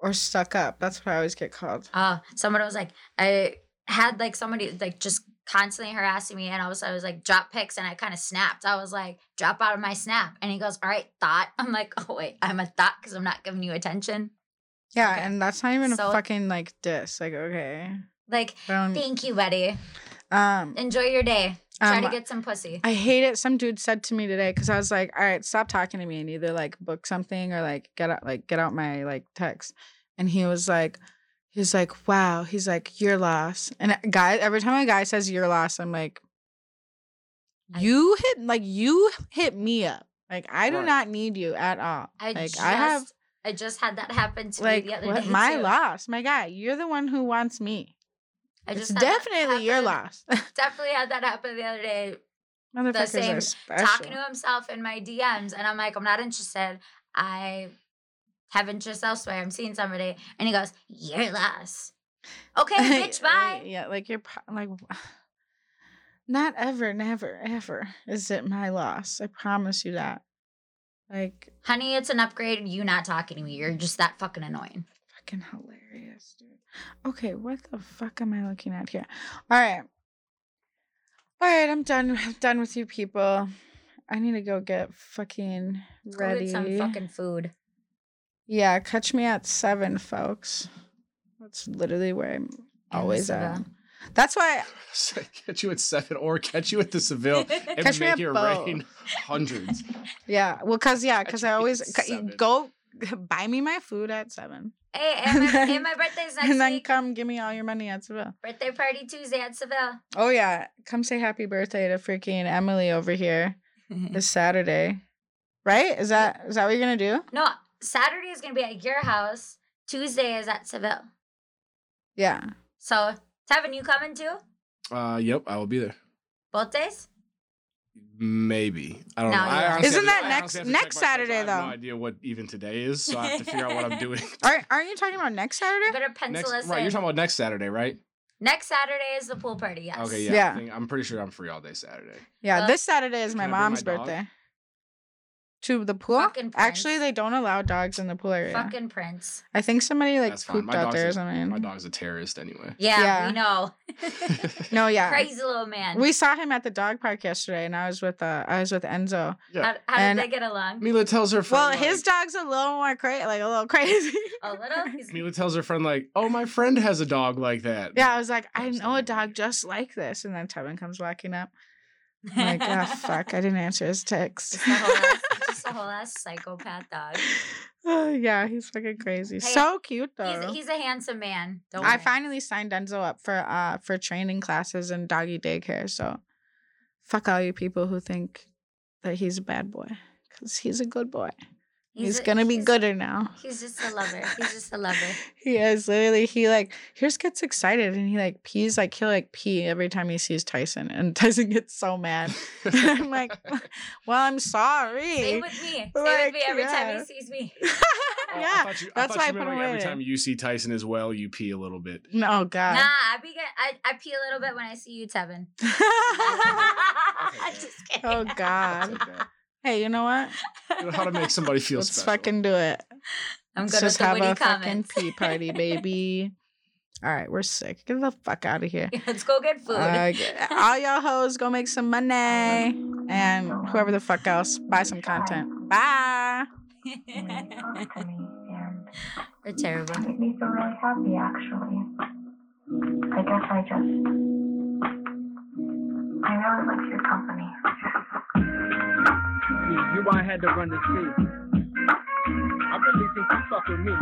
Or stuck up. That's what I always get called. Uh, someone was like, I had like somebody like just constantly harassing me, and all of a sudden I was like, drop pics, and I kind of snapped. I was like, drop out of my snap, and he goes, all right, thought. I'm like, oh wait, I'm a thought because I'm not giving you attention. Yeah, Okay. and that's not even So- a fucking like diss. Like, okay. Like, thank you, buddy. um, Enjoy your day. Try Um, to get some pussy. I hate it. Some dude said to me today because I was like, "All right, stop talking to me and either like book something or like get out, like get out my like text." And he was like, "He's like, wow." He's like, "Your loss." And guy, every time a guy says "your loss," I'm like, I- "You hit like you hit me up. Like I do Right. not need you at all. I like just, I have I just had that happen to like me the other what, day. my too. loss, my guy. You're the one who wants me. I It's definitely your loss. Definitely had that happen the other day. Motherfuckers same talking to himself in my DMs, and I'm like, I'm not interested. I have interest elsewhere. I'm seeing somebody, and he goes, "You're less." Okay, bitch, bye. yeah, like you're like, not ever, never, ever is it my loss. I promise you that. Like, Honey, it's an upgrade. You not talking to me. You're just that fucking annoying. Fucking hilarious, dude. Okay, what the fuck am I looking at here? All right, all right, I'm done. I'm done with you people. I need to go get fucking Let's go ready. get some fucking food. Yeah, catch me at seven, folks. That's literally where I'm always at. That's why catch you at seven or catch you at the Seville and Catch me make at it both. rain hundreds. Yeah, well, cause yeah, cause I Catch me always at go buy me my food at seven, Hey, and my, then- and my birthday's next and then week. come give me all your money at Seville. Birthday party Tuesday at Seville. Oh yeah, come say happy birthday to freaking Emily over here this Saturday, right? Is that is that what you're gonna do? no, Saturday is gonna be at your house. Tuesday is at Seville. Yeah, So, Tevin, you coming too? Uh, yep, I will be there. Both days? Maybe I don't No, know. you I Isn't have to- that I next- honestly have to next check my. Saturday, I have though? No idea what even today is, so I have to figure out what I'm doing. aren't aren't you talking about next Saturday? better pencil next, us right, in. you're talking about next Saturday, right? Next Saturday is the pool party, yes. Okay, yeah. Yeah. I think, I'm pretty sure I'm free all day Saturday. Yeah, Uh, this Saturday is my Can I bring my mom's dog? Birthday. To the pool? Fucking Actually, Prince. they don't allow dogs in the pool area. Fucking Prince. I think somebody like That's pooped My out dog's there or a- something. My dog's a terrorist anyway. Yeah, Yeah. we know. No, yeah. Crazy little man. We saw him at the dog park yesterday, and I was with uh, I was with Enzo. Yeah. how how And- did they get along? Mila tells her Well, friend. his like, dog's a little more crazy, like a little crazy. A little? He's- Mila tells her friend like, "Oh, my friend has a dog like that." yeah, I was like, I I'm know a sorry. dog just like this, and then Tevin comes walking up. I'm like, ah, fuck, I didn't answer his text. Whole ass, just a whole ass psychopath dog. Oh, yeah, he's fucking crazy. Hey, so cute though. He's, he's a handsome man. Don't I worry. finally signed Enzo up for uh for training classes and doggy daycare. So, fuck all you people who think that he's a bad boy, because he's a good boy. He's, a- gonna be he's- gooder now. He's just a lover. He's just a lover. He is literally he like he just gets excited and he like pees like he'll like pee every time he sees Tyson and Tyson gets so mad. I'm like, well, I'm sorry. Same with me. Same Like, with me every time he sees me. Oh, I yeah. thought you, that's I thought why I you put meant, him like, every time you see Tyson as well, you pee a little bit. No oh, God. Nah, I be get, I, I pee a little bit when I see you, Tevin. I'm just oh, kidding. oh It's God. Okay. Hey, you know what? You know how to make somebody feel Let's special. fucking do it. I'm Let's good with just have witty a fucking comments. pee party, baby. All right, we're sick. Get the fuck out of here. Let's go get food. Uh, get- all y'all hoes go make some money, and whoever the fuck else buy some content. Bye. you know, you talk to me and They're terrible. It made me feel really happy, actually. I guess I just. I really like your company. See, you I had to run the street. I really think you fuck with me.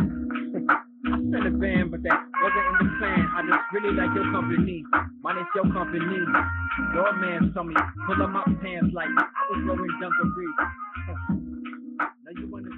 I sent a band, but that wasn't in the plan. I just really like your company. Mine is your company. Your man told me pull up my pants like I was wearing dungarees. Now you wanna